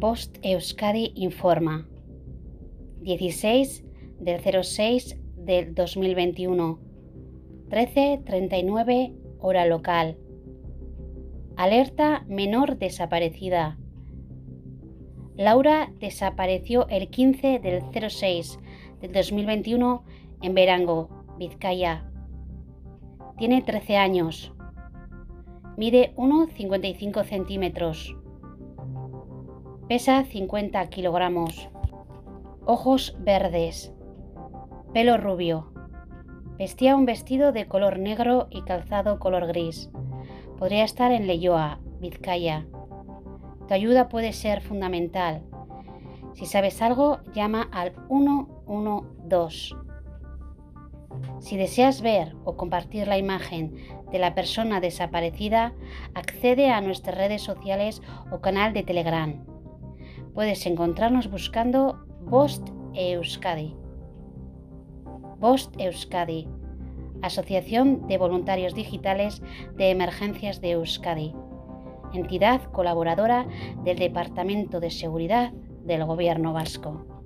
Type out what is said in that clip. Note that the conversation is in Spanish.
Post Euskadi informa. 16 del 06 del 2021. 13.39 hora local. Alerta menor desaparecida. Laura desapareció el 15 del 06 del 2021 en Verango, Vizcaya. Tiene 13 años. Mide 1,55 centímetros. Pesa 50 kilogramos. Ojos verdes. Pelo rubio. Vestía un vestido de color negro y calzado color gris. Podría estar en Leyoa, Vizcaya. Tu ayuda puede ser fundamental. Si sabes algo, llama al 112. Si deseas ver o compartir la imagen de la persona desaparecida, accede a nuestras redes sociales o canal de Telegram. Puedes encontrarnos buscando Bost Euskadi. Bost Euskadi, Asociación de Voluntarios Digitales de Emergencias de Euskadi, entidad colaboradora del Departamento de Seguridad del Gobierno Vasco.